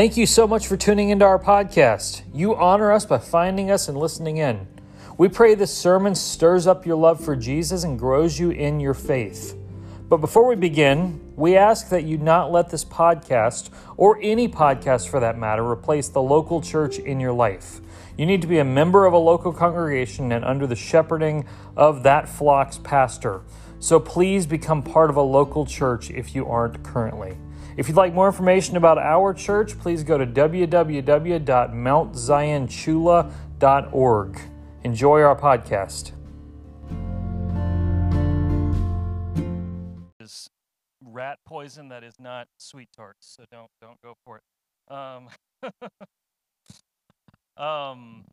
Thank you so much for tuning into our podcast. You honor us by finding us and listening in. We pray this sermon stirs up your love for Jesus and grows you in your faith. But before we begin, we ask that you not let this podcast, or any podcast for that matter, replace the local church in your life. You need to be a member of a local congregation and under the shepherding of that flock's pastor. So please become part of a local church if you aren't currently. If you'd like more information about our church, please go to www.mountzionchula.org. Enjoy our podcast. is rat poison that is not sweet tarts, so don't don't go for it. Um, um,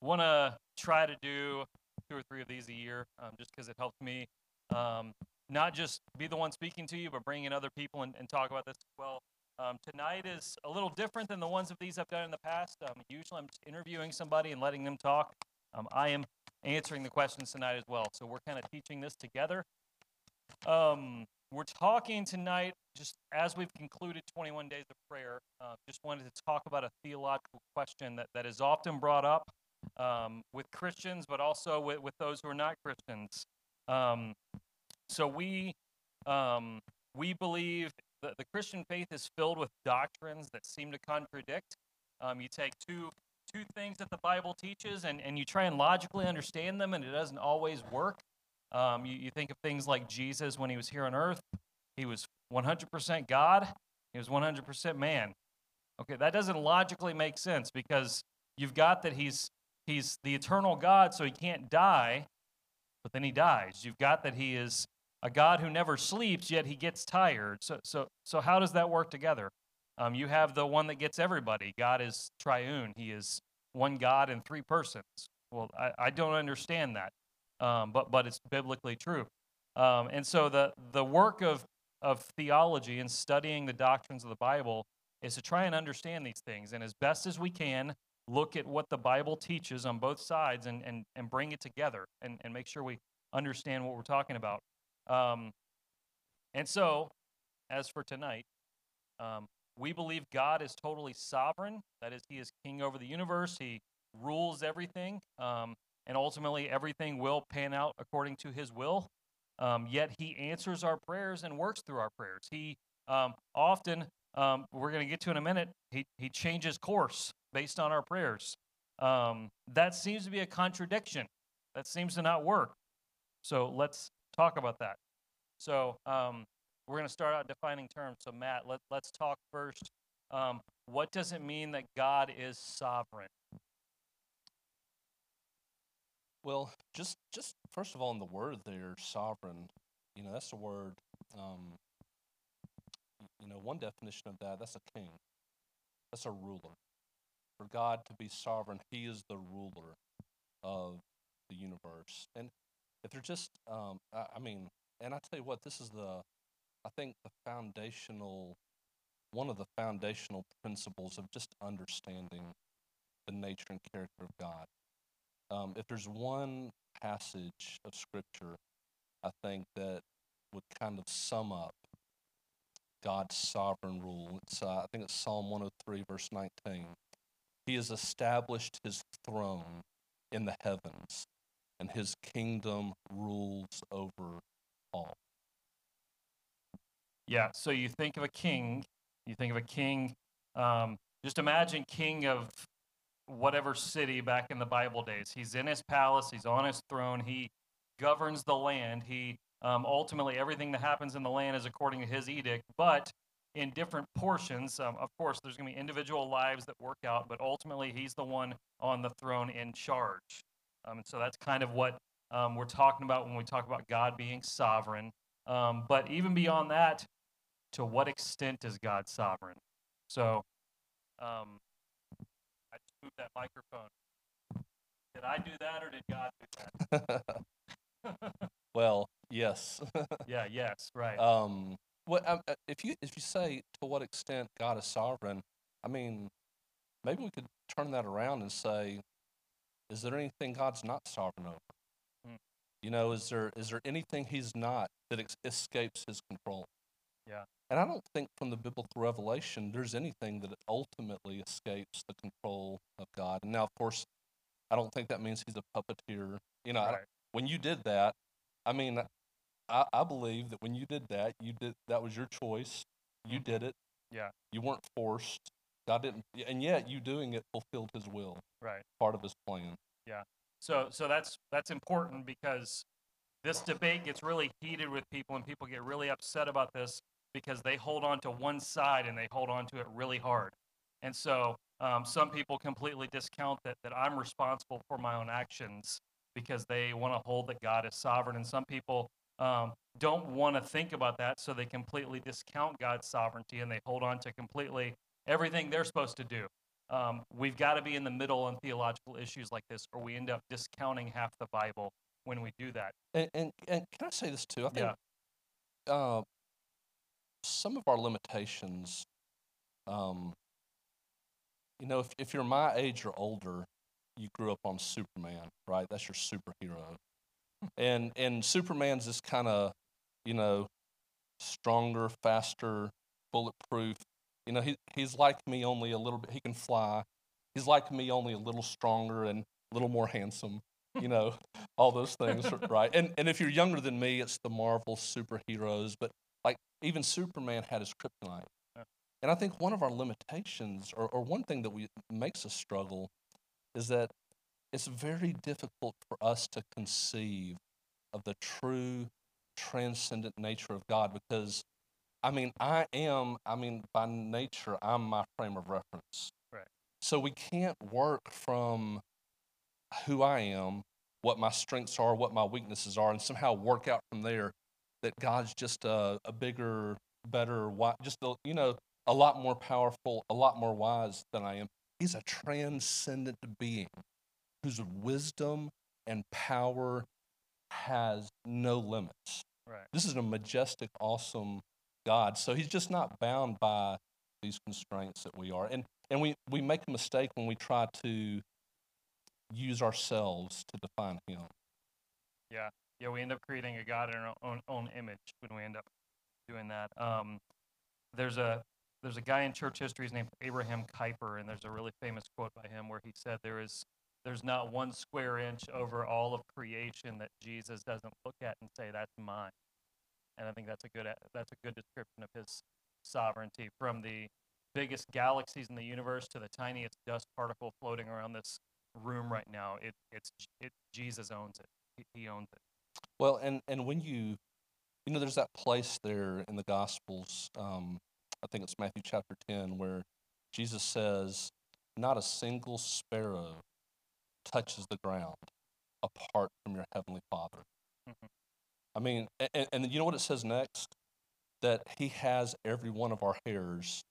want to try to do two or three of these a year, um, just because it helps me um, not just be the one speaking to you, but bring in other people and, and talk about this as well. Um, tonight is a little different than the ones of these I've done in the past. Um, usually, I'm interviewing somebody and letting them talk. Um, I am answering the questions tonight as well, so we're kind of teaching this together. Um, we're talking tonight, just as we've concluded 21 days of prayer, uh, just wanted to talk about a theological question that, that is often brought up um, with Christians, but also with, with those who are not Christians. Um, so we um, we believe that the Christian faith is filled with doctrines that seem to contradict. Um, you take two two things that the Bible teaches, and, and you try and logically understand them, and it doesn't always work. Um, you, you think of things like Jesus when he was here on earth, he was 100% God, he was 100% man. Okay, that doesn't logically make sense because you've got that he's he's the eternal God, so he can't die, but then he dies. You've got that he is a God who never sleeps, yet he gets tired. So so so how does that work together? Um, you have the one that gets everybody. God is triune. He is one God in three persons. Well, I, I don't understand that um, but but it's biblically true. Um, and so the the work of of theology and studying the doctrines of the Bible is to try and understand these things, and as best as we can, look at what the Bible teaches on both sides, and and and bring it together, and and make sure we understand what we're talking about. Um, and so, as for tonight, um, we believe God is totally sovereign. That is, He is king over the universe. He rules everything. Um, and ultimately everything will pan out according to his will. Um, yet he answers our prayers and works through our prayers. He um, often, um, we're going to get to in a minute, he, he changes course based on our prayers. Um, that seems to be a contradiction. That seems to not work. So let's talk about that. So um, we're going to start out defining terms. So, Matt, let, let's talk first. Um, what does it mean that God is sovereign? Well, just just first of all, in the word there, sovereign, you know, that's a word. Um, you know, one definition of that, that's a king. That's a ruler. For God to be sovereign, He is the ruler of the universe. And if they're just, um, I, I mean, and I tell you what, this is the, I think the foundational, one of the foundational principles of just understanding the nature and character of God um, if there's one passage of scripture, I think that would kind of sum up God's sovereign rule. It's uh, I think it's Psalm 103, verse 19. He has established his throne in the heavens, and his kingdom rules over all. Yeah, so you think of a king, you think of a king, um, just imagine king of whatever city back in the Bible days. He's in his palace, he's on his throne, he governs the land. He um, ultimately, everything that happens in the land is according to his edict, but in different portions. Um, of course, there's going to be individual lives that work out, but ultimately, he's the one on the throne in charge. Um, and so that's kind of what um, we're talking about when we talk about God being sovereign. Um, but even beyond that, to what extent is God sovereign? So, um, move that microphone. Did I do that or did God do that? well, yes. yeah, yes, right. Um, what um, uh, if you if you say to what extent God is sovereign? I mean, maybe we could turn that around and say, is there anything God's not sovereign over? Hmm. You know, is there is there anything He's not that ex- escapes His control? Yeah. And I don't think from the biblical revelation there's anything that ultimately escapes the control of God. And now, of course, I don't think that means he's a puppeteer. You know, I- Right. when you did that, I mean, I, I believe that when you did that, you did that was your choice. You did it. Mm-hmm. Yeah. You weren't forced. God didn't, and yet you doing it fulfilled His will, Right. part of His plan. Yeah. So so that's that's important because this debate gets really heated with people and people get really upset about this because they hold on to one side and they hold on to it really hard. And so um, some people completely discount that that I'm responsible for my own actions because they want to hold that God is sovereign. And some people um, don't want to think about that, so they completely discount God's sovereignty and they hold on to completely everything they're supposed to do. Um, we've got to be in the middle on theological issues like this, or we end up discounting half the Bible when we do that. And and, and can I say this too? I think Yeah. uh, some of our limitations, um, you know, if if you're my age or older, you grew up on Superman, right? That's your superhero, and and Superman's this kind of, you know, stronger, faster, bulletproof. You know, he he's like me, only a little bit. He can fly. He's like me, only a little stronger and a little more handsome. You know, all those things, right? And and if you're younger than me, it's the Marvel superheroes. But like even Superman had his kryptonite. And I think one of our limitations, or, or one thing that we makes us struggle, is that it's very difficult for us to conceive of the true transcendent nature of God because I mean I am I mean by nature I'm my frame of reference. Right. So we can't work from who I am, what my strengths are, what my weaknesses are, and somehow work out from there that God's just a, a bigger, better, just a, you know, a lot more powerful, a lot more wise than I am. He's a transcendent being whose wisdom and power has no limits. Right. This is a majestic, awesome God. So he's just not bound by these constraints that we are. And and we, we make a mistake when we try to use ourselves to define him. Yeah. Yeah. We end up creating a God in our own, own image when we end up doing that. Um, there's a there's a guy in church history. His named Abraham Kuyper, and there's a really famous quote by him where he said, "There is there's not one square inch over all of creation that Jesus doesn't look at and say that's mine." And I think that's a good that's a good description of his sovereignty from the biggest galaxies in the universe to the tiniest dust particle floating around this room right now. It it's it Jesus owns it. He, he owns it. Well, and, and when you, you know, there's that place there in the Gospels, um, I think it's Matthew chapter 10, where Jesus says, Not a single sparrow touches the ground apart from your heavenly Father. Mhm. I mean, and, and you know what it says next? That he has every one of our hairs,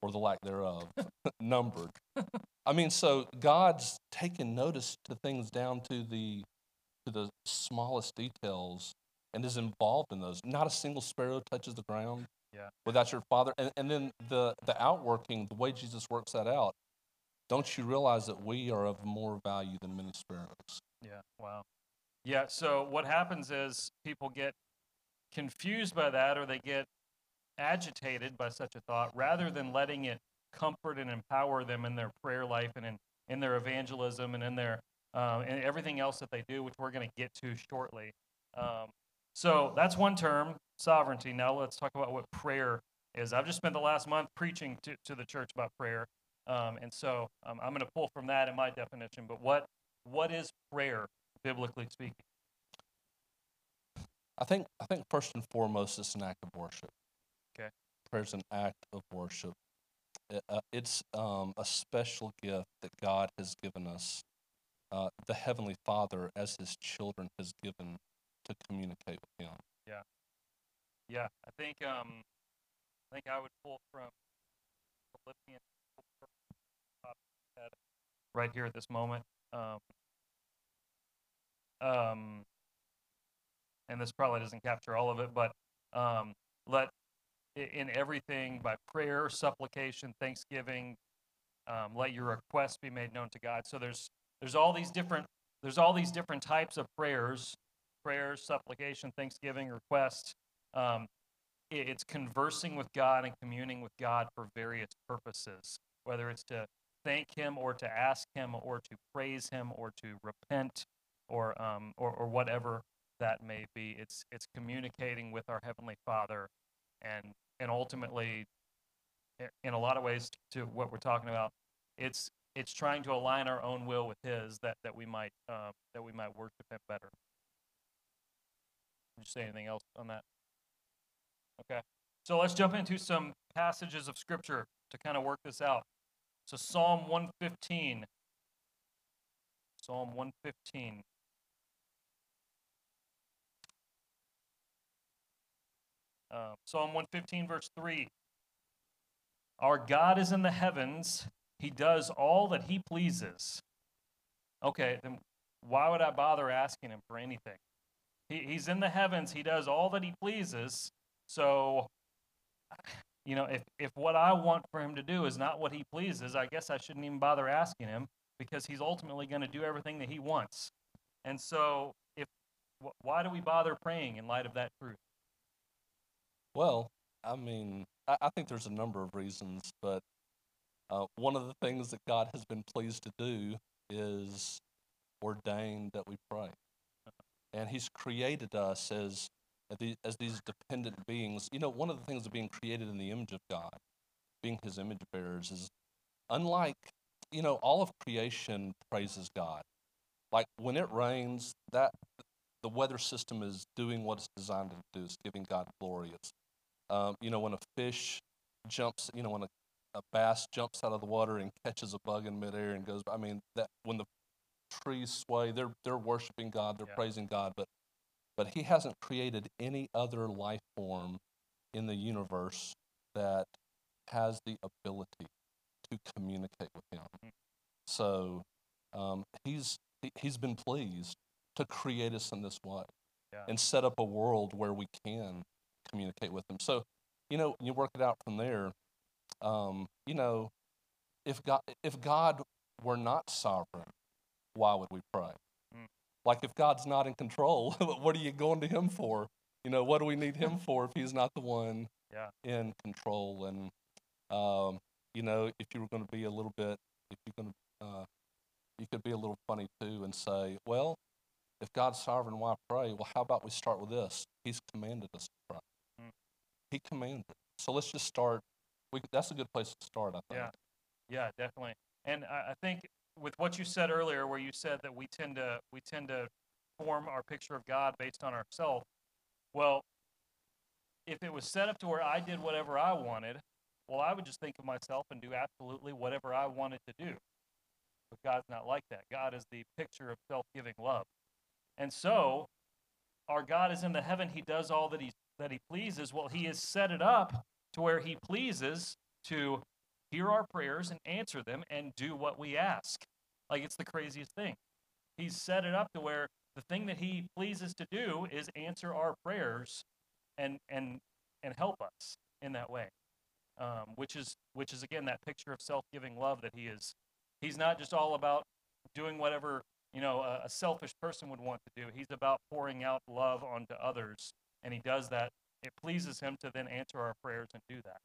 or the lack thereof, numbered. I mean, so God's taken notice to things down to the to the smallest details and is involved in those. Not a single sparrow touches the ground Yeah. without your father. And, and then the, the outworking, the way Jesus works that out, don't you realize that we are of more value than many sparrows? Yeah. Wow. Yeah. So what happens is people get confused by that, or they get agitated by such a thought, rather than letting it comfort and empower them in their prayer life and in, in their evangelism and in their um, and everything else that they do, which we're going to get to shortly. Um, so that's one term, sovereignty. Now let's talk about what prayer is. I've just spent the last month preaching to, to the church about prayer, um, and so um, I'm going to pull from that in my definition. But what what is prayer, biblically speaking? I think I think first and foremost it's an act of worship. Okay. prayer is an act of worship. It, uh, it's um, a special gift that God has given us. Uh, the Heavenly Father, as His children, has given to communicate with Him. Yeah, yeah. I think um, I think I would pull from Philippians 4, top of that right here at this moment. Um, um, and this probably doesn't capture all of it, but um, let in everything by prayer, supplication, thanksgiving, um, let your requests be made known to God. So there's there's all these different there's all these different types of prayers, prayers, supplication, thanksgiving, request. Um, it's conversing with God and communing with God for various purposes, whether it's to thank Him or to ask Him or to praise Him or to repent or um, or, or whatever that may be. It's it's communicating with our Heavenly Father, and and ultimately, in a lot of ways, to what we're talking about, it's it's trying to align our own will with His that that we might um, that we might worship Him better. Did you say anything else on that? Okay. So let's jump into some passages of Scripture to kind of work this out. So Psalm 115. Psalm 115. Uh, Psalm 115, verse 3. Our God is in the heavens, He does all that He pleases. Okay, then why would I bother asking Him for anything? He, he's in the heavens, He does all that He pleases. So, you know, if, if what I want for Him to do is not what He pleases, I guess I shouldn't even bother asking Him because He's ultimately going to do everything that He wants. And so, if why do we bother praying in light of that truth? Well, I mean, I, I think there's a number of reasons, but uh, one of the things that God has been pleased to do is ordain that we pray. And He's created us as, as these dependent beings. You know, one of the things of being created in the image of God, being His image bearers, is unlike, you know, all of creation praises God. Like when it rains, that the weather system is doing what it's designed to do. It's giving God glory. It's um, you know, when a fish jumps, you know, when a, a bass jumps out of the water and catches a bug in midair and goes, I mean, that when the trees sway, they're they're worshiping God, they're yeah. praising God, but but He hasn't created any other life form in the universe that has the ability to communicate with Him. Mm-hmm. So um, He's he, He's been pleased to create us in this way yeah. and set up a world where we can communicate with them. So, you know, you work it out from there. Um, you know, if God if God were not sovereign, why would we pray? Mm. Like if God's not in control, what are you going to Him for? You know, what do we need Him for if He's not the one yeah. in control? And um, you know, if you were going to be a little bit, if you're going to, uh, you could be a little funny too and say, well, if God's sovereign, why pray? Well, how about we start with this? He's commanded us to pray. He commanded. So let's just start. We, that's a good place to start, I think. Yeah, yeah, definitely. And I, I think with what you said earlier, where you said that we tend to we tend to form our picture of God based on ourselves. Well, if it was set up to where I did whatever I wanted, well, I would just think of myself and do absolutely whatever I wanted to do. But God's not like that. God is the picture of self-giving love. And so, our God is in the heaven. He does all that He's that he pleases, well, he has set it up to where he pleases to hear our prayers and answer them and do what we ask. Like it's the craziest thing. He's set it up to where the thing that he pleases to do is answer our prayers and and and help us in that way. Um, which is which is again that picture of self-giving love that he is. He's not just all about doing whatever you know a, a selfish person would want to do. He's about pouring out love onto others and he does that. It pleases him to then answer our prayers and do that.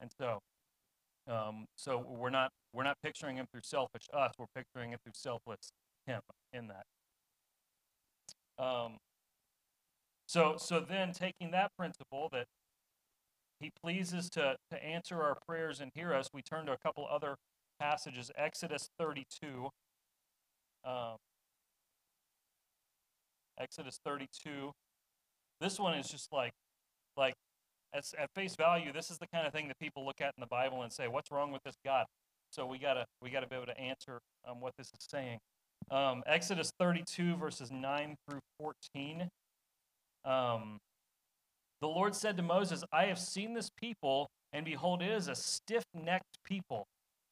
And so, um, so we're not we're not picturing him through selfish us. We're picturing it through selfless him in that. Um, so so then taking that principle that he pleases to to answer our prayers and hear us, we turn to a couple other passages. Exodus 32. Um, Exodus 32 this one is just like, like, at, at face value, this is the kind of thing that people look at in the Bible and say, "What's wrong with this God?" So we gotta we gotta be able to answer um, what this is saying. Um, Exodus 32 verses 9 through 14. Um, the Lord said to Moses, "I have seen this people, and behold, it is a stiff-necked people.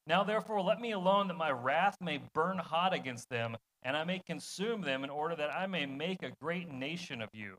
Now therefore, let me alone, that my wrath may burn hot against them, and I may consume them, in order that I may make a great nation of you."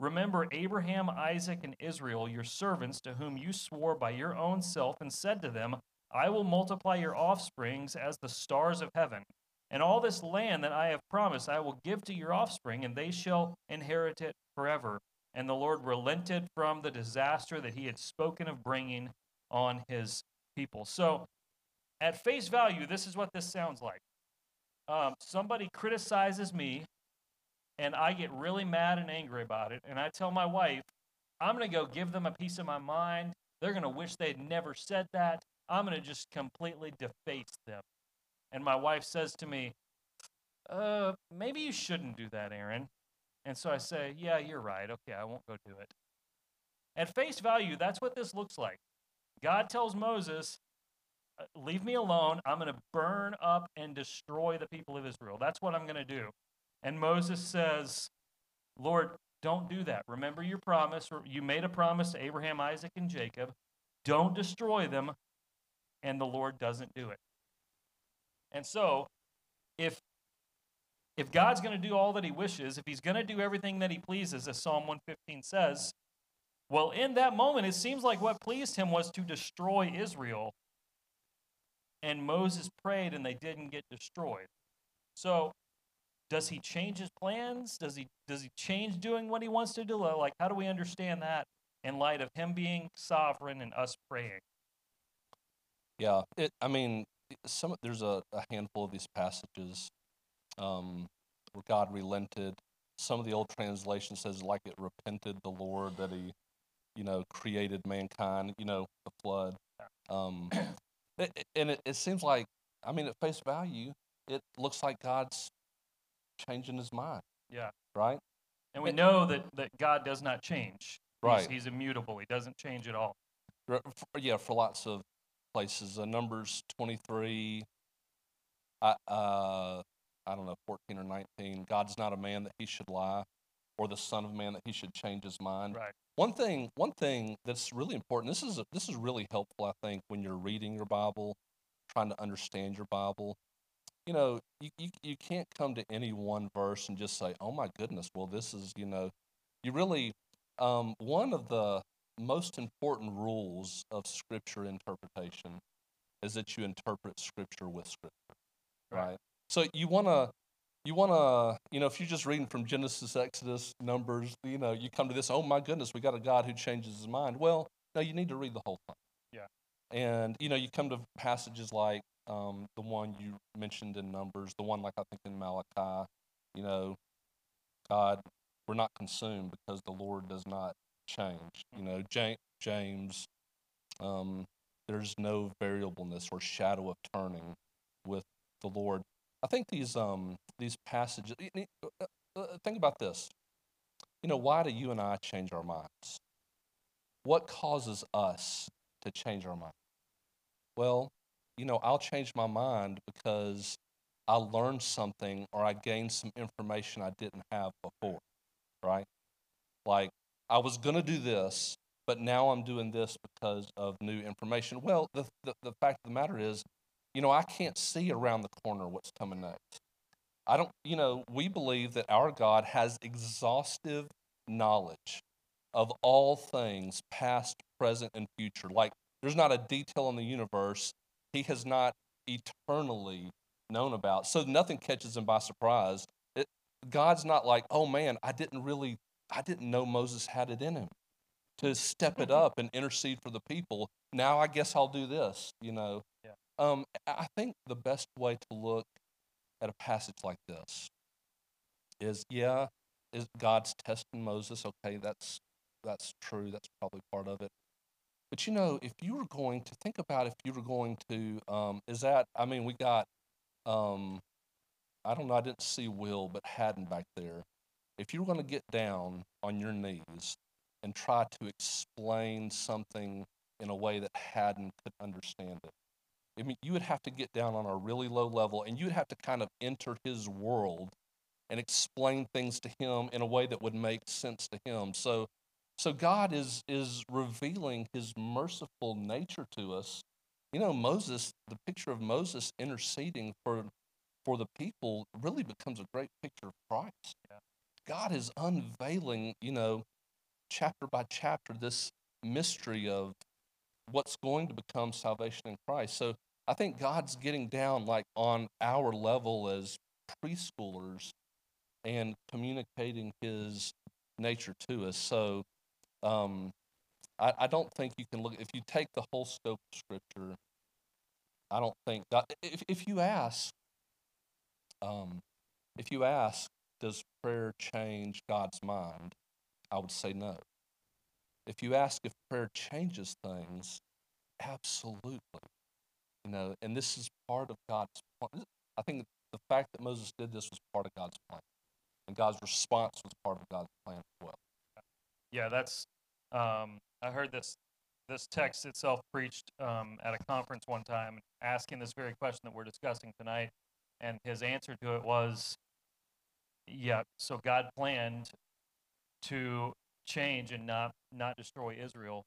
Remember Abraham, Isaac, and Israel, your servants, to whom you swore by your own self and said to them, I will multiply your offsprings as the stars of heaven. And all this land that I have promised I will give to your offspring, and they shall inherit it forever. And the Lord relented from the disaster that he had spoken of bringing on his people. So, at face value, this is what this sounds like. Um, somebody criticizes me, and I get really mad and angry about it. And I tell my wife, I'm going to go give them a piece of my mind. They're going to wish they'd never said that. I'm going to just completely deface them. And my wife says to me, uh, maybe you shouldn't do that, Aaron. And so I say, yeah, you're right. Okay, I won't go do it. At face value, that's what this looks like. God tells Moses, uh, leave me alone. I'm going to burn up and destroy the people of Israel. That's what I'm going to do. And Moses says, Lord, don't do that. Remember your promise. You made a promise to Abraham, Isaac, and Jacob. Don't destroy them and the Lord doesn't do it. And so, if if God's going to do all that he wishes, if he's going to do everything that he pleases, as Psalm 115 says, well, in that moment, it seems like what pleased him was to destroy Israel. And Moses prayed and they didn't get destroyed. So, does he change his plans? Does he does he change doing what he wants to do? Like how do we understand that in light of him being sovereign and us praying? Yeah, it. I mean, some there's a, a handful of these passages um, where God relented. Some of the old translation says like it repented the Lord that He, you know, created mankind. You know, the flood. Um, it, and it, it seems like, I mean, at face value, it looks like God's changing His mind. Yeah. Right. And we know that that God does not change. Right. He's, he's immutable. He doesn't change at all. Yeah, for lots of places. Uh, Numbers 23, uh, uh, I don't know, 14 or 19. God's not a man that he should lie, or the son of man that he should change his mind. Right. One thing, one thing that's really important. This is a, this is really helpful, I think, when you're reading your Bible, trying to understand your Bible. You know, you, you, you can't come to any one verse and just say, "Oh my goodness, well this is," you know, you really um, one of the most important rules of scripture interpretation is that you interpret scripture with scripture right, right? so you want to you want to you know if you're just reading from genesis exodus numbers you know you come to this oh my goodness we got a god who changes his mind. Well no you need to read the whole thing. Yeah. And you know you come to passages like um, the one you mentioned in numbers the one like i think in malachi you know god we're not consumed because the lord does not change. You know, James, um, there's no variableness or shadow of turning with the Lord. I think these um, these passages. Uh, uh, think about this. You know, why do you and I change our minds? What causes us to change our mind? Well, you know, I'll change my mind because I learned something or I gained some information I didn't have before, right? Like I was going to do this, but now I'm doing this because of new information. Well, the, the, the fact of the matter is, you know, I can't see around the corner what's coming next. I don't, you know, we believe that our God has exhaustive knowledge of all things, past, present, and future. Like, there's not a detail in the universe he has not eternally known about. So nothing catches him by surprise. It, God's not like, oh man, I didn't really I didn't know Moses had it in him to step it mm-hmm. up and intercede for the people. Now I guess I'll do this, you know. Yeah. Um, I think the best way to look at a passage like this is, yeah, is God's testing Moses. Okay, that's that's true. That's probably part of it. But you know, if you were going to think about if you were going to, um, is that? I mean, we got, um, I don't know. I didn't see Will, but Haddon back there if you were going to get down on your knees and try to explain something in a way that Haddon could understand it, I mean, you would have to get down on a really low level and you'd have to kind of enter his world and explain things to him in a way that would make sense to him. So, so God is, is revealing his merciful nature to us you know, Moses, the picture of Moses interceding for for the people really becomes a great picture of Christ. Yeah. God is unveiling, you know, chapter by chapter this mystery of what's going to become salvation in Christ. So I think God's getting down like on our level as preschoolers and communicating his nature to us. So um, I, I don't think you can look, if you take the whole scope of Scripture, I don't think God, if, if you ask, um, if you ask, does prayer change God's mind? I would say no. If you ask if prayer changes things, absolutely. You know, and this is part of God's plan. I think the fact that Moses did this was part of God's plan, and God's response was part of God's plan as well. Yeah, that's. Um, I heard this this text itself preached um, at a conference one time, asking this very question that we're discussing tonight, and his answer to it was, "Yeah, so God planned to change and not not destroy Israel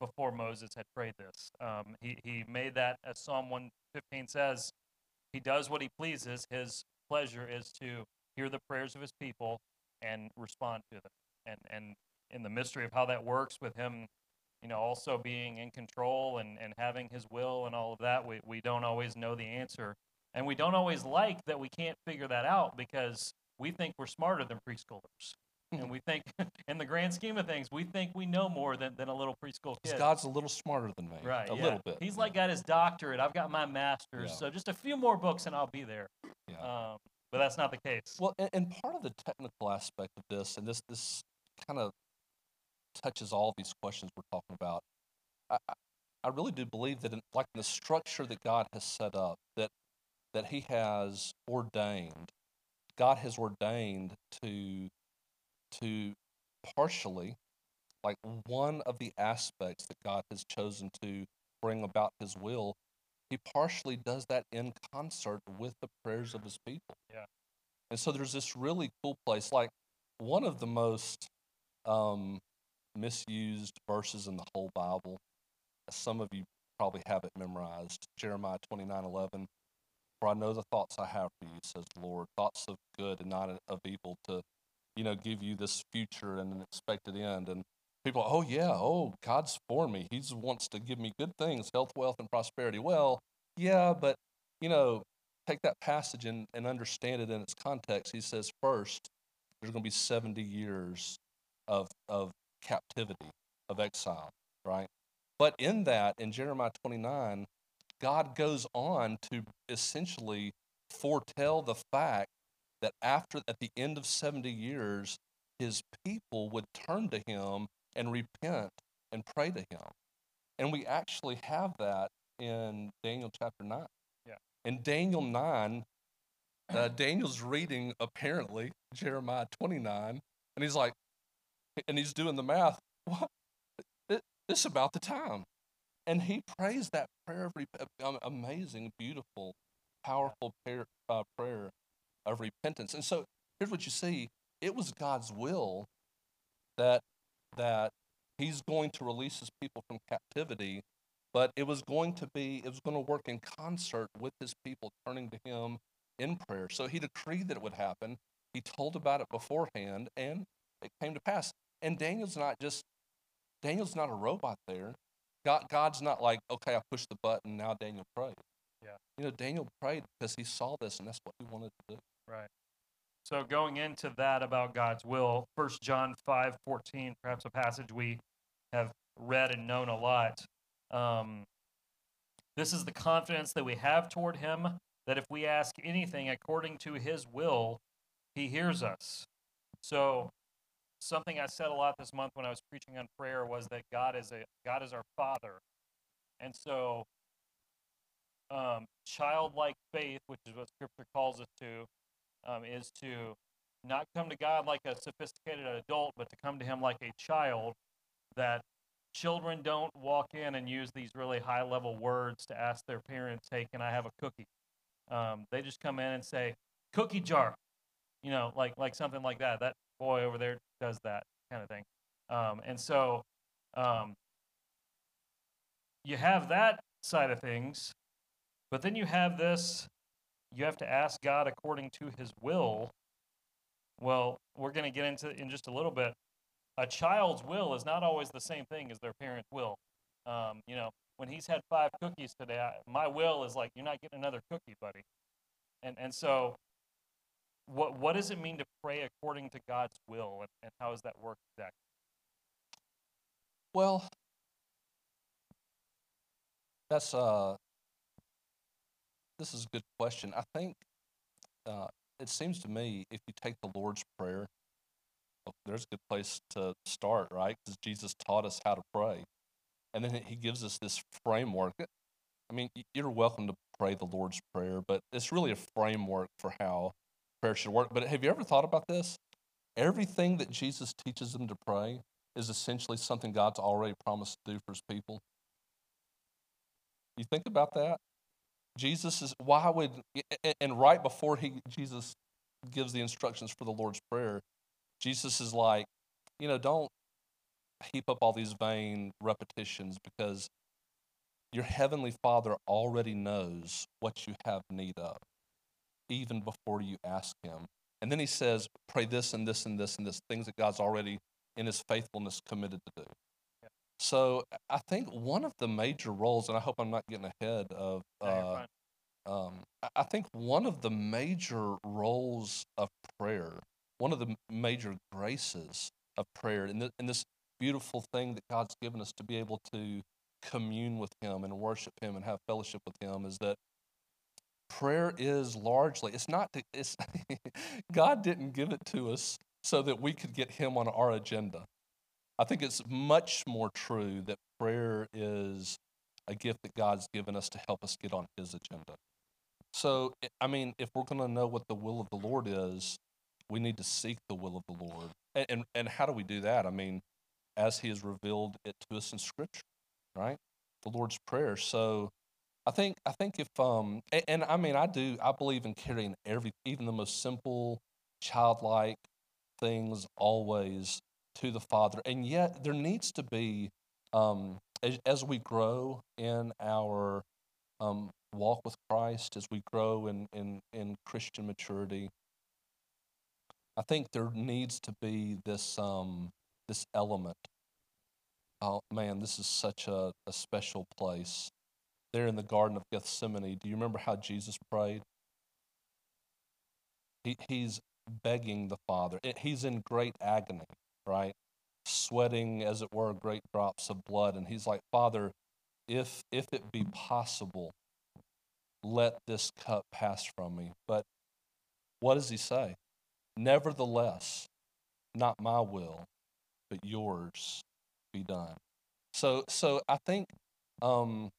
before Moses had prayed this. Um, he he made that as Psalm one fifteen says, he does what he pleases. His pleasure is to hear the prayers of his people and respond to them. And and in the mystery of how that works with him, you know, also being in control and, and having his will and all of that, we, we don't always know the answer. And we don't always like that we can't figure that out because we think we're smarter than preschoolers. and we think, in the grand scheme of things, we think we know more than, than a little preschool kid. God's a little smarter than me. Right. A yeah. little bit. He's like got his doctorate. I've got my master's. Yeah. So just a few more books and I'll be there. Yeah. Um, but that's not the case. Well, and, and part of the technical aspect of this, and this this kind of touches all these questions we're talking about. I, I- really do believe that, in, like in the structure that God has set up, that that He has ordained, God has ordained to to partially, like one of the aspects that God has chosen to bring about His will. He partially does that in concert with the prayers of His people. Yeah. And so there's this really cool place, like one of the most um, misused verses in the whole Bible. Some of you probably have it memorized. Jeremiah 29 11. For I know the thoughts I have for you, says the Lord, thoughts of good and not of evil, to, you know, give you this future and an expected end. And people, oh yeah, oh God's for me. He wants to give me good things, health, wealth, and prosperity. Well, yeah, but you know, take that passage and, and understand it in its context. He says first, there's going to be 70 years of of captivity, of exile, right? But in that, in Jeremiah 29, God goes on to essentially foretell the fact that after at the end of 70 years, his people would turn to him and repent and pray to him. And we actually have that in Daniel chapter 9. Yeah. In Daniel 9, uh, Daniel's reading apparently Jeremiah 29, and he's like, and he's doing the math. What? It, it's about the time. And he prays that prayer of um, amazing, beautiful, powerful prayer, uh, prayer of repentance. And so here's what you see: it was God's will that that He's going to release His people from captivity, but it was going to be it was going to work in concert with His people turning to Him in prayer. So He decreed that it would happen. He told about it beforehand, and it came to pass. And Daniel's not just Daniel's not a robot there. God, God's not like, okay, I pushed the button, now Daniel prayed. Yeah. You know, Daniel prayed because he saw this and that's what he wanted to do. Right. So going into that about God's will, First John five fourteen, perhaps a passage we have read and known a lot. Um, this is the confidence that we have toward Him that if we ask anything according to His will, He hears us. So something I said a lot this month when I was preaching on prayer was that God is a God is our Father, and so um, childlike faith, which is what Scripture calls us to, um, is to not come to God like a sophisticated adult, but to come to Him like a child. That children don't walk in and use these really high level words to ask their parents, "Hey, can I have a cookie?" Um, they just come in and say, "Cookie jar," you know, like like something like that. That boy over there does that kind of thing. Um, and so um, you have that side of things. But then you have this you have to ask God according to his will. Well, we're going to get into in just a little bit. A child's will is not always the same thing as their parent's will. Um, you know, when he's had five cookies today, I, my will is like, you're not getting another cookie, buddy. And and so, what what does it mean to pray according to God's will, and, and how does that work exactly? Well, that's uh, this is a good question. I think uh, it seems to me if you take the Lord's Prayer, well, there's a good place to start, right? Because Jesus taught us how to pray. And then he gives us this framework. I mean, you're welcome to pray the Lord's Prayer, but it's really a framework for how prayer should work. But have you ever thought about this? Everything that Jesus teaches them to pray is essentially something God's already promised to do for his people. You think about that? Jesus is, why would, and right before he, Jesus gives the instructions for the Lord's Prayer, Jesus is like, you know, don't heap up all these vain repetitions because your heavenly Father already knows what you have need of, even before you ask Him. And then He says, pray this and this and this and this, things that God's already in His faithfulness committed to do. Yeah. So I think one of the major roles, and I hope I'm not getting ahead of, uh, um, I think one of the major roles of prayer, one of the major graces of prayer, and, the, in this beautiful thing that God's given us to be able to commune with Him and worship Him and have fellowship with Him is that prayer is largely, it's not, it's, God didn't give it to us so that we could get Him on our agenda. I think it's much more true that prayer is a gift that God's given us to help us get on His agenda. So, eh, I mean, if we're going to know what the will of the Lord is, we need to seek the will of the Lord. And, and, and how do we do that? I mean, as He has revealed it to us in Scripture, right? The Lord's Prayer. So, I think I think if um and, and I mean I do I believe in carrying every even the most simple childlike things always to the Father, and yet there needs to be um as, as we grow in our um, walk with Christ, as we grow in, in, in Christian maturity, I think there needs to be this um, this element. Oh man, this is such a, a special place. There in the Garden of Gethsemane, do you remember how Jesus prayed? He, he's begging the Father. He's in great agony, right? Sweating, as it were, great drops of blood. And he's like, Father, if if it be possible, let this cup pass from me. But what does he say? Nevertheless, not my will, but yours be done. So, so I think, um,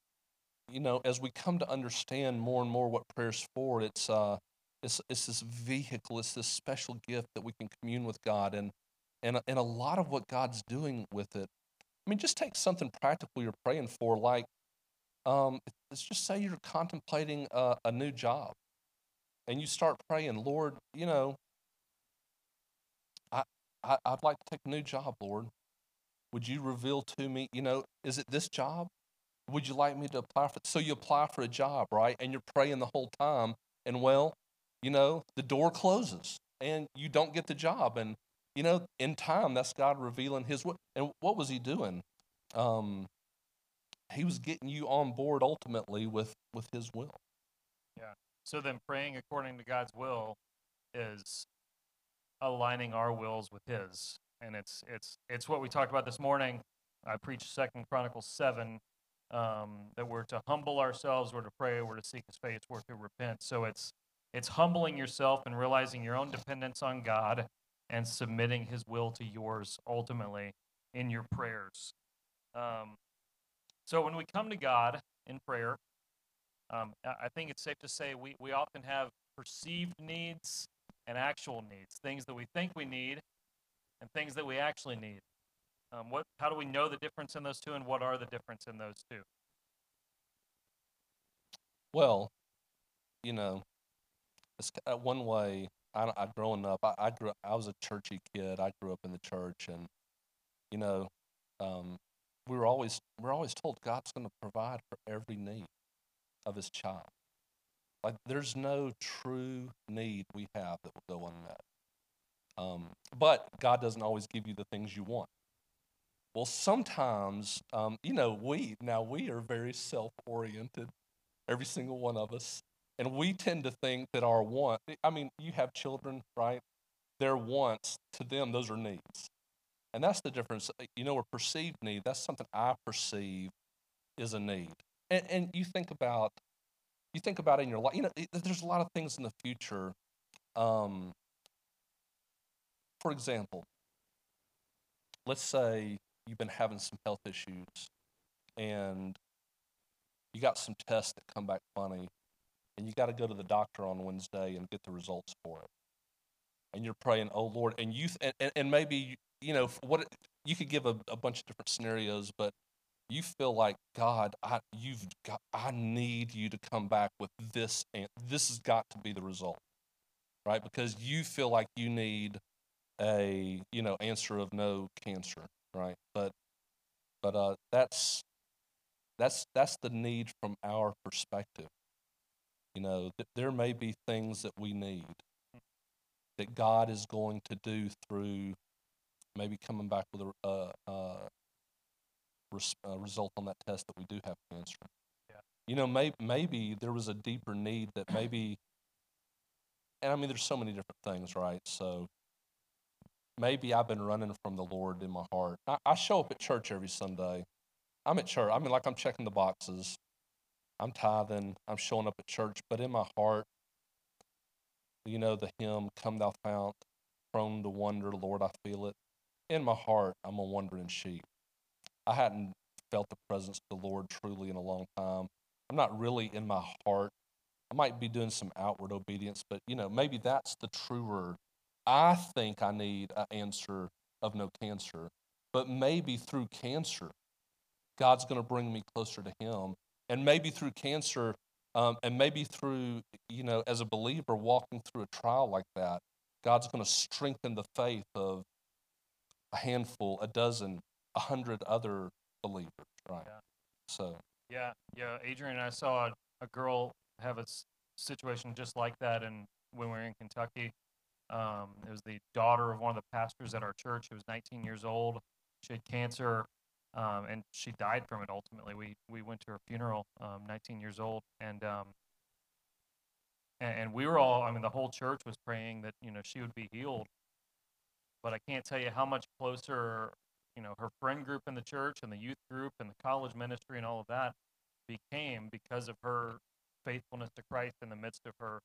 you know, as we come to understand more and more what prayer's for, it's uh, it's it's this vehicle, it's this special gift that we can commune with God, and and and a lot of what God's doing with it. I mean, just take something practical you're praying for, like um, let's just say you're contemplating a, a new job and you start praying, Lord, you know, I, I, I'd like to take a new job, Lord. Would you reveal to me, you know, is it this job? Would you like me to apply for? So you apply for a job, right? And you're praying the whole time, and well, you know, the door closes and you don't get the job. And you know, in time, that's God revealing His. And what was He doing? Um, he was getting you on board ultimately with with his will yeah so then praying according to god's will is aligning our wills with his and it's it's it's what we talked about this morning i preached second chronicles 7 um, that we're to humble ourselves we're to pray we're to seek his face we're to repent so it's it's humbling yourself and realizing your own dependence on god and submitting his will to yours ultimately in your prayers um, so when we come to God in prayer, um, I think it's safe to say we, we often have perceived needs and actual needs, things that we think we need and things that we actually need. Um, what, how do we know the difference in those two, and what are the difference in those two? Well, you know, it's uh, one way. I, I growing up, I, I grew. I was a churchy kid. I grew up in the church, and you know, um, we were always we're always told God's going to provide for every need of His child. Like there's no true need we have that will go unmet. Um, but God doesn't always give you the things you want. Well, sometimes, um, you know, we now we are very self-oriented, every single one of us, and we tend to think that our want. I mean, you have children, right? Their wants to them, those are needs. And that's the difference. Uh, you know, a perceived need, that's something I perceive is a need. And, and you think about, you think about in your life, you know, there's a lot of things in the future. Um, for example, let's say you've been having some health issues and you got some tests that come back funny and you got to go to the doctor on Wednesday and get the results for it. And you're praying, oh Lord, and you th- and, and maybe you know, what you could give a, a bunch of different scenarios, but you feel like God, I you've got, I need you to come back with this, and this has got to be the result, right? Because you feel like you need a you know answer of no cancer, right? But but uh, that's that's that's the need from our perspective. You know, th- there may be things that we need that God is going to do through maybe coming back with a, uh, uh, res- uh, result on that test that we do have cancer. Yeah. You know, may- maybe there was a deeper need that maybe, and I mean, there's so many different things, right? So maybe I've been running from the Lord in my heart. I, I show up at church every Sunday. I'm at church. I mean, like I'm checking the boxes. I'm tithing. I'm showing up at church, but in my heart, you know, the hymn, Come Thou Fount, prone to wonder, Lord, I feel it in my heart, I'm a wandering sheep. I hadn't felt the presence of the Lord truly in a long time. I'm not really in my heart. I might be doing some outward obedience, but you know, maybe that's the truer. I think I need an answer of no cancer, but maybe through cancer, God's going to bring me closer to Him, and maybe through cancer, um, and maybe through you know, as a believer walking through a trial like that, God's going to strengthen the faith of a handful, a dozen, a hundred other believers, right? Yeah. So. Yeah, yeah. Adrian and I saw a, a girl have a s- situation just like that, and when we were in Kentucky, um, it was the daughter of one of the pastors at our church. Who was 19 years old. She had cancer, um, and she died from it. Ultimately, we we went to her funeral, um, 19 years old, and um, and, and we were all. I mean, the whole church was praying that you know she would be healed but I can't tell you how much closer, you know, her friend group in the church and the youth group and the college ministry and all of that became because of her faithfulness to Christ in the midst of her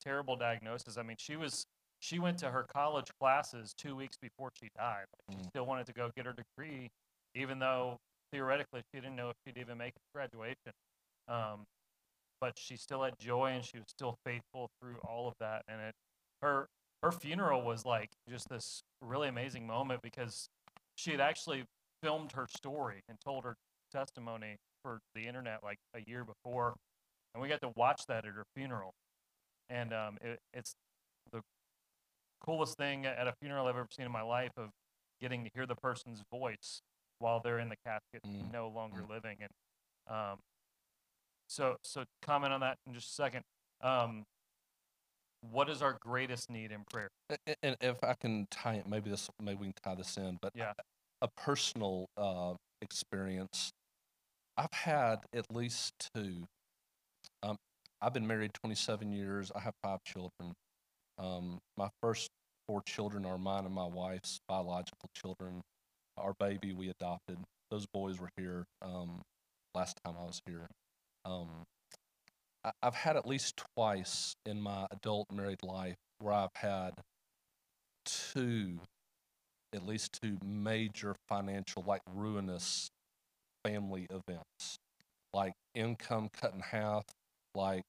terrible diagnosis. I mean, she was she went to her college classes two weeks before she died. She Mm. still wanted to go get her degree, even though theoretically she didn't know if she'd even make it to graduation. Um, but she still had joy and she was still faithful through all of that. And it her her funeral was like just this really amazing moment because she had actually filmed her story and told her testimony for the internet like a year before, and we got to watch that at her funeral, and um, it, it's the coolest thing at a funeral I've ever seen in my life of getting to hear the person's voice while they're in the casket, Mm. no longer living, and um, so so comment on that in just a second. Um, what is our greatest need in prayer? And if I can tie it, maybe this, maybe we can tie this in, but Yeah. a personal uh, experience. I've had at least two. Um, I've been married 27 years. I have five children. Um, my first four children are mine and my wife's biological children. Our baby we adopted. Those boys were here um, last time I was here. Um, I- I've had at least twice in my adult married life where I've had two, at least two major financial, like ruinous family events, like income cut in half, like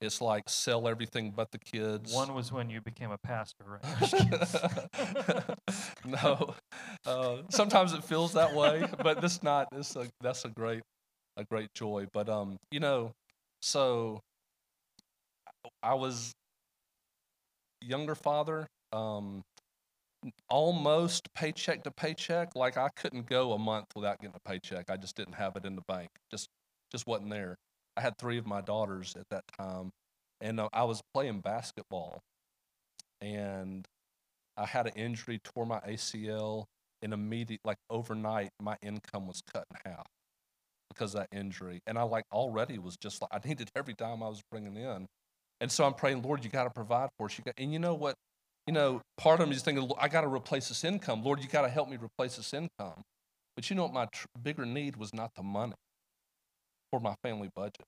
it's like sell everything but the kids. One was when you became a pastor, right? no, uh, sometimes it feels that way, but this not. This a, that's a great, a great joy. But um, you know, so I was younger father. Um, almost paycheck to paycheck. Like I couldn't go a month without getting a paycheck. I just didn't have it in the bank. Just just wasn't there. I had three of my daughters at that time, and uh, I was playing basketball, and I had an injury, tore my ACL, and immediate like overnight, my income was cut in half because of that injury, and I like already was just like I needed every dime I was bringing in, and so I'm praying, Lord, you got to provide for us. You got, and you know what? You know, part of me is thinking, I got to replace this income. Lord, you got to help me replace this income. But you know what? My tr- bigger need was not the money for my family budget.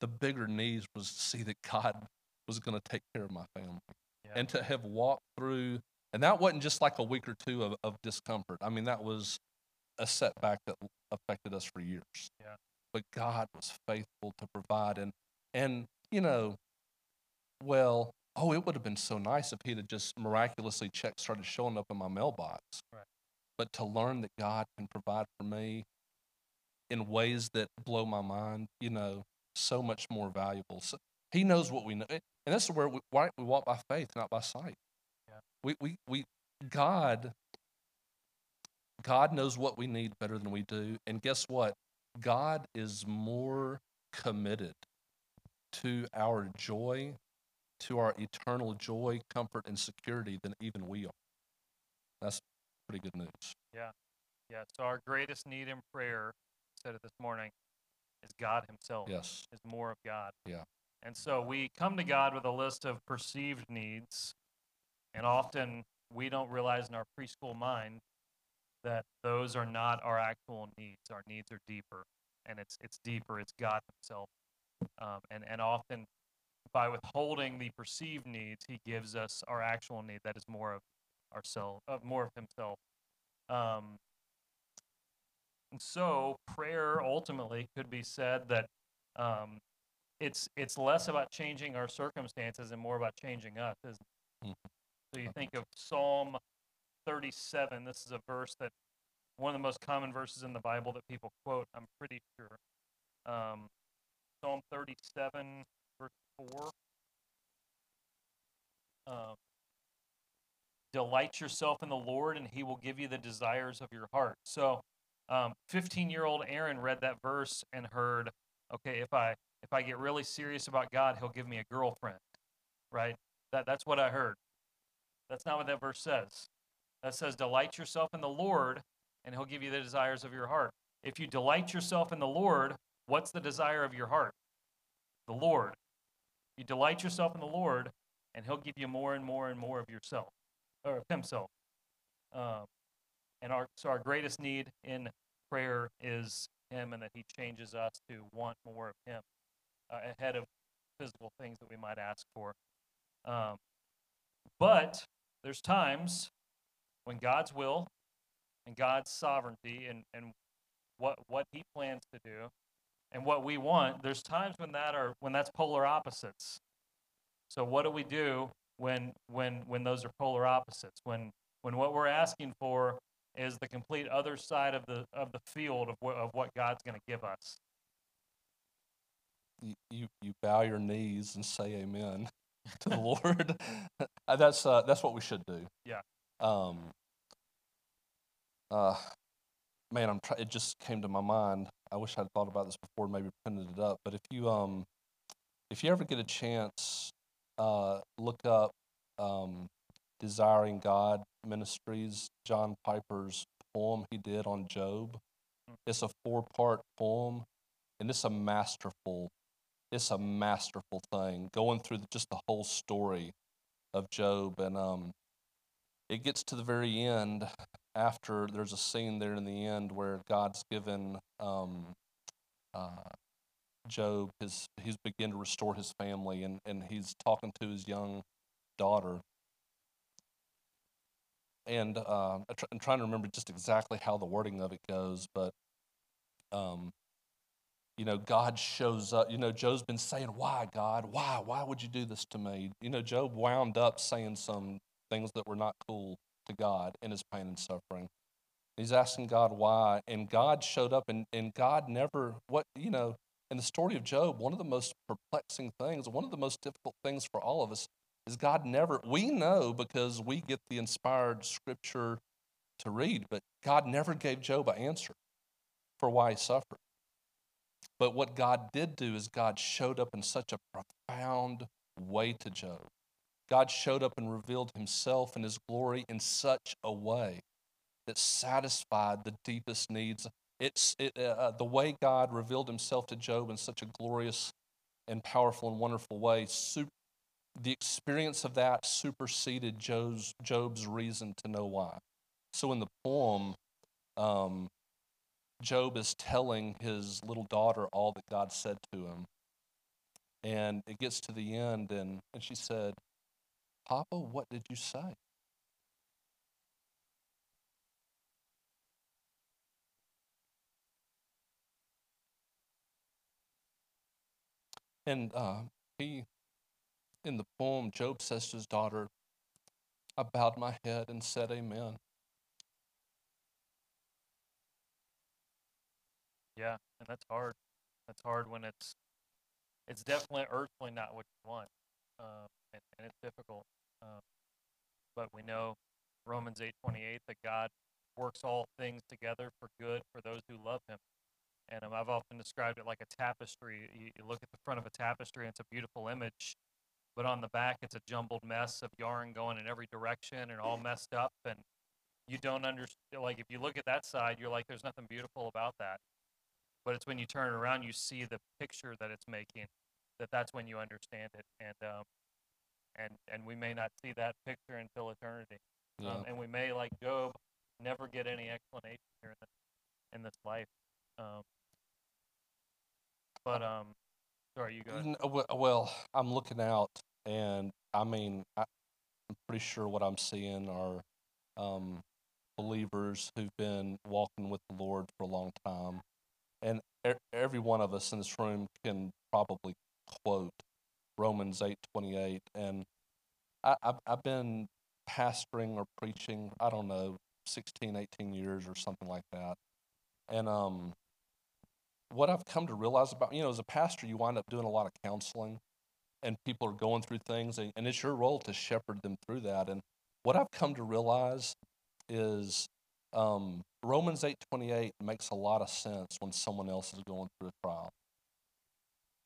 The bigger needs was to see that God was going to take care of my family Yeah. and to have walked through. And that wasn't just like a week or two of, of discomfort. I mean, that was a setback that affected us for years. Yeah. But God was faithful to provide. And, and you know, well, oh, it would have been so nice if he'd have just miraculously checks started showing up in my mailbox. Right. But to learn that God can provide for me in ways that blow my mind, you know, so much more valuable. So he knows what we know, and that's where we, why we walk by faith, not by sight. Yeah. We, we, we, God, God knows what we need better than we do, and guess what? God is more committed to our joy, to our eternal joy, comfort, and security than even we are. That's pretty good news. Yeah. Yeah. So our greatest need in prayer, said it this morning, is God Himself. Yes. Is more of God. Yeah. And so we come to God with a list of perceived needs, and often we don't realize in our preschool mind that those are not our actual needs. Our needs are deeper, and it's it's deeper. It's God Himself, um, and and often by withholding the perceived needs, He gives us our actual need that is more of ourselves, of more of Himself. Um, and so prayer ultimately could be said that um, it's it's less about changing our circumstances and more about changing us. Isn't it? Mhm. So you think of Psalm 37. This is a verse that one of the most common verses in the Bible that people quote. I'm pretty sure. Um, Psalm 37, verse four. Um, Delight yourself in the Lord, and He will give you the desires of your heart. So, 15 year old Aaron read that verse and heard, okay, if I if I get really serious about God, He'll give me a girlfriend, right? That that's what I heard. That's not what that verse says. That says, delight yourself in the Lord, and He'll give you the desires of your heart. If you delight yourself in the Lord, what's the desire of your heart? The Lord. You delight yourself in the Lord, and He'll give you more and more and more of yourself, or of Himself. Um, and our so our greatest need in prayer is Him, and that He changes us to want more of Him uh, ahead of physical things that we might ask for. Um, but there's times when God's will and God's sovereignty and, and what what He plans to do and what we want, there's times when that are when that's polar opposites. So what do we do when when when those are polar opposites? When when what we're asking for is the complete other side of the of the field of what of what God's going to give us. You, you you bow your knees and say amen to the Lord. Uh, that's uh, that's what we should do. Yeah. Um. Uh, man, I'm try- It just came to my mind. I wish I'd thought about this before, maybe printed it up. But if you um, if you ever get a chance, uh, look up um, "Desiring God" Ministries, John Piper's poem he did on Job. Mm. It's a four-part poem, and it's a masterful it's a masterful thing going through the, just the whole story of Job and um it gets to the very end after there's a scene there in the end where God's given um uh Job his he's begin to restore his family and and he's talking to his young daughter and tr- I'm trying to remember just exactly how the wording of it goes but um you know, God shows up. You know, Job's been saying, Why, God? Why? Why would you do this to me? You know, Job wound up saying some things that were not cool to God in his pain and suffering. He's asking God why, and God showed up, and, and God never, what, you know, in the story of Job, one of the most perplexing things, one of the most difficult things for all of us is God never, we know because we get the inspired scripture to read, but God never gave Job an answer for why he suffered. But what God did do is God showed up in such a profound way to Job. God showed up and revealed himself and his glory in such a way that satisfied the deepest needs. It's it, uh, uh the way God revealed himself to Job in such a glorious and powerful and wonderful way. Super, the experience of that superseded Job's, Job's reason to know why. So in the poem, um, Job is telling his little daughter all that God said to him. And it gets to the end, and, and she said, Papa, what did you say? And uh, he, in the poem, Job says to his daughter, I bowed my head and said, Amen. Yeah, and that's hard. That's hard when it's it's definitely earthly not what you want, um, and, and, it's difficult. Um, but we know Romans eight twenty eight that God works all things together for good for those who love Him. And um, I've often described it like a tapestry. You, you look at the front of a tapestry, and it's a beautiful image, but on the back, it's a jumbled mess of yarn going in every direction and all messed up. And you don't understand. Like if you look at that side, you're like, there's nothing beautiful about that but it's when you turn it around you see the picture that it's making that that's when you understand it and um, and and we may not see that picture until eternity um, yeah. um, and we may like job never get any explanation here in, the, in this life um, but um sorry you go well i'm looking out and i mean I, i'm pretty sure what i'm seeing are um, believers who've been walking with the lord for a long time and every one of us in this room can probably quote Romans 8:28 and I, I've, I've been pastoring or preaching I don't know 16 18 years or something like that and um what I've come to realize about you know as a pastor you wind up doing a lot of counseling and people are going through things and, and it's your role to shepherd them through that and what I've come to realize is um, Romans 8:28 makes a lot of sense when someone else is going through a trial.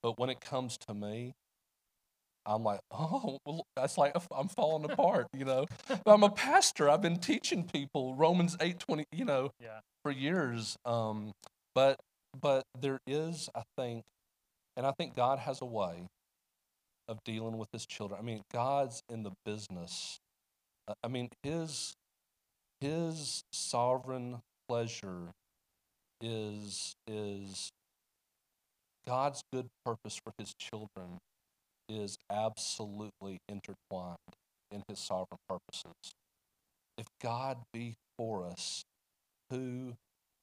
But when it comes to me, I'm like, oh, well, that's like I'm falling apart, you know. But I'm a pastor. I've been teaching people Romans 8:20, you know, yeah. for years. Um, but but there is, I think, and I think God has a way of dealing with His children. I mean, God's in the business. Uh, I mean, His his sovereign pleasure is is God's good purpose for his children is absolutely intertwined in his sovereign purposes. If God be for us, who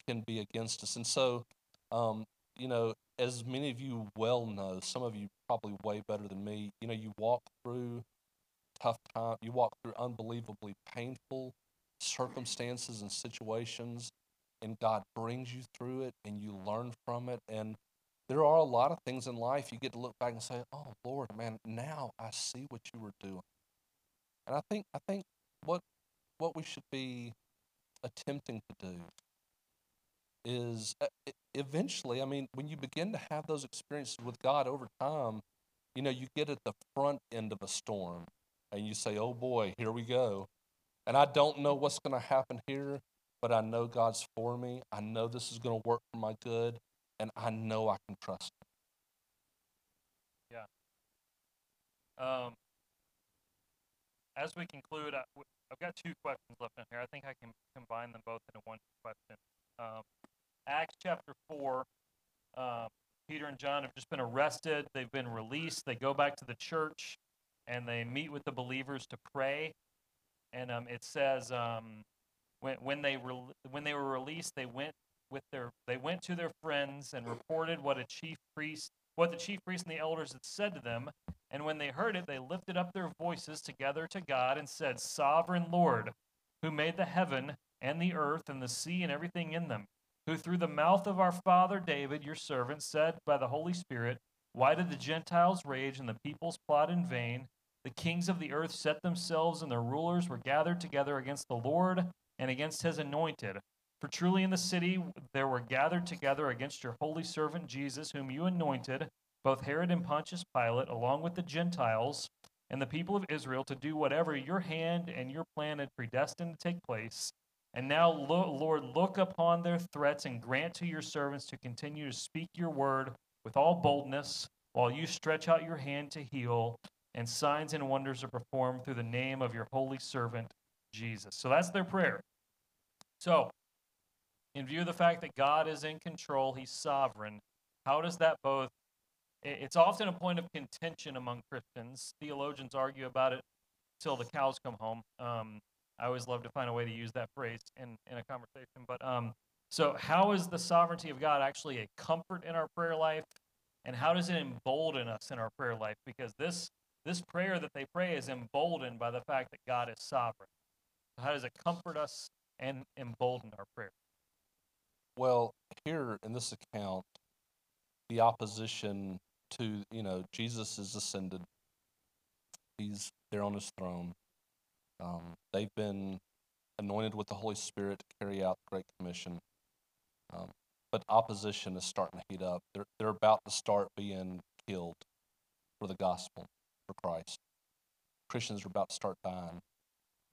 can be against us? And so, um, you know, as many of you well know, some of you probably way better than me, you know, you walk through tough time, you walk through unbelievably painful circumstances and situations, and God brings you through it and you learn from it. And there are a lot of things in life you get to look back and say, "Oh Lord, man, now I see what you were doing." And I think I think what what we should be attempting to do is uh, eventually, I mean, when you begin to have those experiences with God over time, you know, you get at the front end of a storm and you say, "Oh boy, here we go." And I don't know what's going to happen here, but I know God's for me. I know this is going to work for my good, and I know I can trust Him. Yeah. Um, as we conclude, I, have got two questions left in here. I think I can combine them both into one question. Um, Acts chapter 4, Peter and John have just been arrested. They've been released. They go back to the church and they meet with the believers to pray and um, it says um, when when they re- when they were released, they went with their they went to their friends and reported what a chief priest what the chief priest and the elders had said to them. And when they heard it, they lifted up their voices together to God and said, Sovereign Lord, who made the heaven and the earth and the sea and everything in them, who through the mouth of our father David, your servant, said by the Holy Spirit, Why did the Gentiles rage and the peoples plot in vain? The kings of the earth set themselves, and their rulers were gathered together against the Lord and against his anointed. For truly in the city there were gathered together against your holy servant Jesus, whom you anointed, both Herod and Pontius Pilate, along with the Gentiles and the people of Israel, to do whatever your hand and your plan had predestined to take place. And now, Lord, look upon their threats and grant to your servants to continue to speak your word with all boldness, while you stretch out your hand to heal, and signs and wonders are performed through the name of your holy servant, Jesus. So that's their prayer. So, in view of the fact that God is in control, He's sovereign, how does that both? It's often a point of contention among Christians. Theologians argue about it till the cows come home. Um, I always love to find a way to use that phrase in, in a conversation. But um, so, how is the sovereignty of God actually a comfort in our prayer life? And how does it embolden us in our prayer life? Because this, this prayer that they pray is emboldened by the fact that God is sovereign. So how does it comfort us and embolden our prayer? Well, here in this account, the opposition to, you know, Jesus is ascended. He's there on his throne. Um, they've been anointed with the Holy Spirit to carry out the Great Commission. Um, but opposition is starting to heat up. They're, they're about to start being killed for the gospel, for Christ. Christians are about to start dying.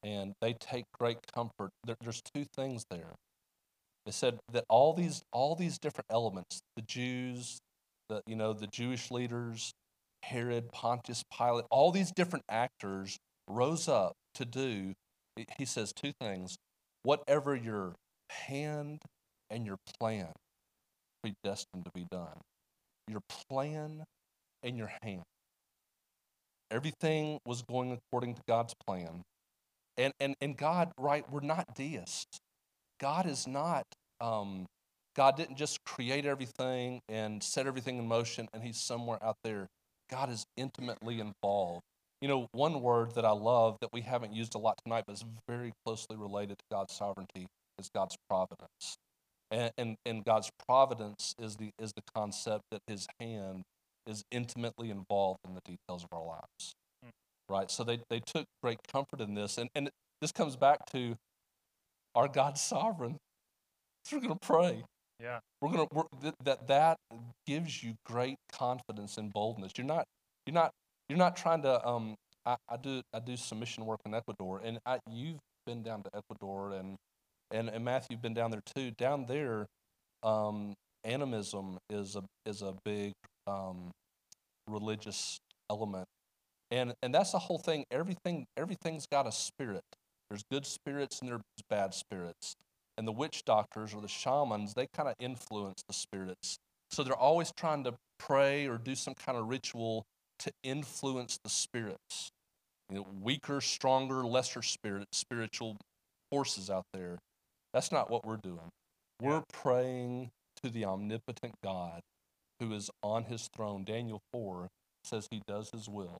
And they take great comfort. There, there's two things there. They said that all these all these different elements, the Jews, the you know, the Jewish leaders, Herod, Pontius Pilate, all these different actors rose up to do, he says two things. Whatever your hand and your plan predestined to be done. Your plan and your hand. Everything was going according to God's plan. And, and, and God, right, we're not deists. God is not, um, God didn't just create everything and set everything in motion and He's somewhere out there. God is intimately involved. You know, one word that I love that we haven't used a lot tonight, but is very closely related to God's sovereignty, is God's providence. And, and, and God's providence is the, is the concept that His hand is intimately involved in the details of our lives. Mm. Right? So they, they took great comfort in this. And, and this comes back to our God's sovereign. So we're going to pray. Yeah. We're going to, that, that gives you great confidence and boldness. You're not, you're not, you're not trying to, um, I, I do, I do some mission work in Ecuador and I, you've been down to Ecuador and and, and Matthew's been down there too. Down there, um, animism is a is a big um, religious element, and and that's the whole thing. Everything everything's got a spirit. There's good spirits and there's bad spirits, and the witch doctors or the shamans they kind of influence the spirits. So they're always trying to pray or do some kind of ritual to influence the spirits. You know, weaker, stronger, lesser spirit, spiritual forces out there. That's not what we're doing. We're praying to the omnipotent God who is on his throne. Daniel 4 says he does his will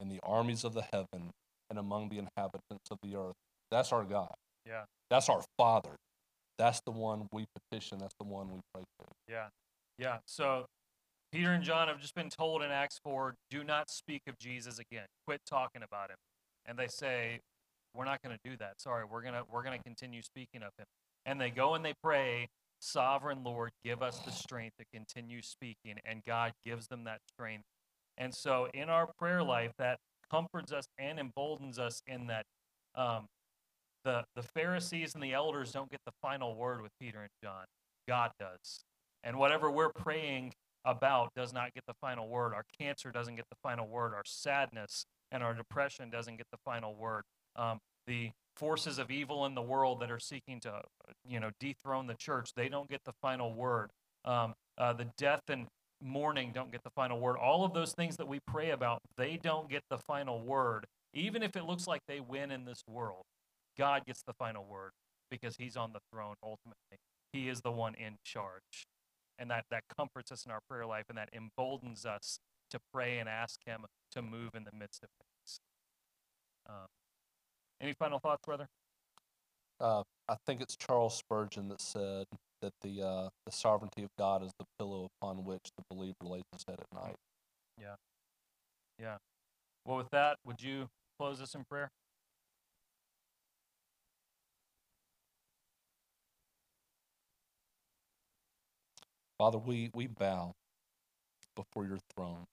in the armies of the heaven and among the inhabitants of the earth. That's our God. Yeah. That's our Father. That's the one we petition. That's the one we pray to. Yeah. Yeah. So Peter and John have just been told in Acts 4 do not speak of Jesus again. Quit talking about him. And they say, we're not going to do that. Sorry, we're going to we're going to continue speaking of him. And they go and they pray, "Sovereign Lord, give us the strength to continue speaking." And God gives them that strength. And so in our prayer life that comforts us and emboldens us in that um, the the Pharisees and the elders don't get the final word with Peter and John. God does. And whatever we're praying about does not get the final word. Our cancer doesn't get the final word. Our sadness and our depression doesn't get the final word um, the forces of evil in the world that are seeking to, you know, dethrone the church, they don't get the final word. Um, uh, the death and mourning don't get the final word. All of those things that we pray about, they don't get the final word. Even if it looks like they win in this world, God gets the final word because He's on the throne ultimately. He is the one in charge. And that, that comforts us in our prayer life and that emboldens us to pray and ask Him to move in the midst of things. Um, any final thoughts, brother? Uh, I think it's Charles Spurgeon that said that the uh, the sovereignty of God is the pillow upon which the believer lays his head at night. Yeah, yeah. Well, with that, would you close us in prayer? Father, we, we bow before your throne.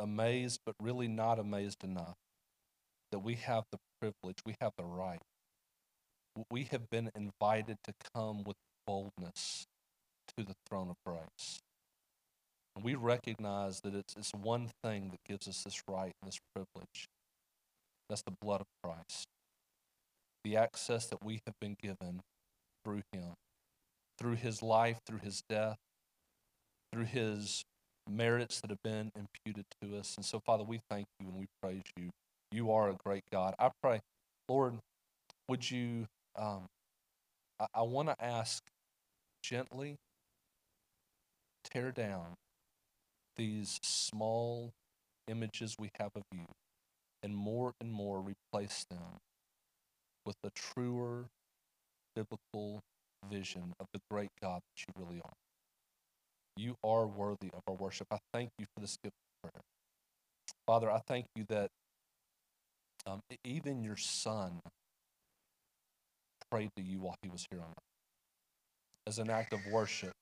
Amazed, but really not amazed enough that we have the privilege, we have the right. We have been invited to come with boldness to the throne of grace. And we recognize that it's, it's one thing that gives us this right and this privilege. That's the blood of Christ. The access that we have been given through him, through his life, through his death, through his merits that have been imputed to us. And so, Father, we thank you and we praise you. You are a great God. I pray, Lord, would you, um, I, I want to ask gently, tear down these small images we have of you and more and more replace them with a truer biblical vision of the great God that you really are. You are worthy of our worship. I thank you for this gift of prayer. Father, I thank you that um, even your son prayed to you while he was here on earth as an act of worship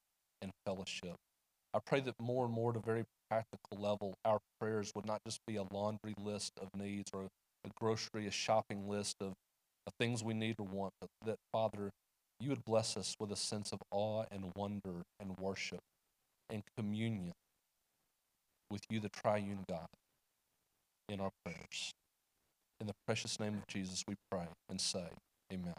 and fellowship. I pray that more and more at a very practical level, our prayers would not just be a laundry list of needs or a grocery, a shopping list of, of things we need or want, but that, Father, you would bless us with a sense of awe and wonder and worship and communion with you, the triune God, in our prayers. In the precious name of Jesus, we pray and say, Amen.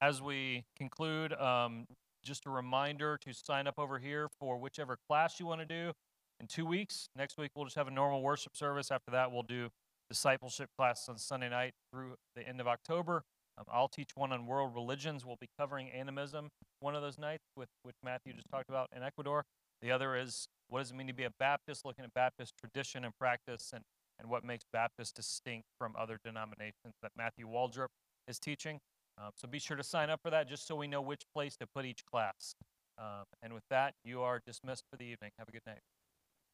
As we conclude, um, just a reminder to sign up over here for whichever class you want to do in two weeks. Next week, we'll just have a normal worship service. After that, we'll do discipleship class on Sunday night through the end of October. Um, I'll teach one on world religions. We'll be covering animism one of those nights, with which Matthew just talked about in Ecuador. The other is what does it mean to be a Baptist, looking at Baptist tradition and practice, and, and what makes Baptists distinct from other denominations that Matthew Waldrop is teaching. Um, so be sure to sign up for that just so we know which place to put each class. Um, and with that, you are dismissed for the evening. Have a good night.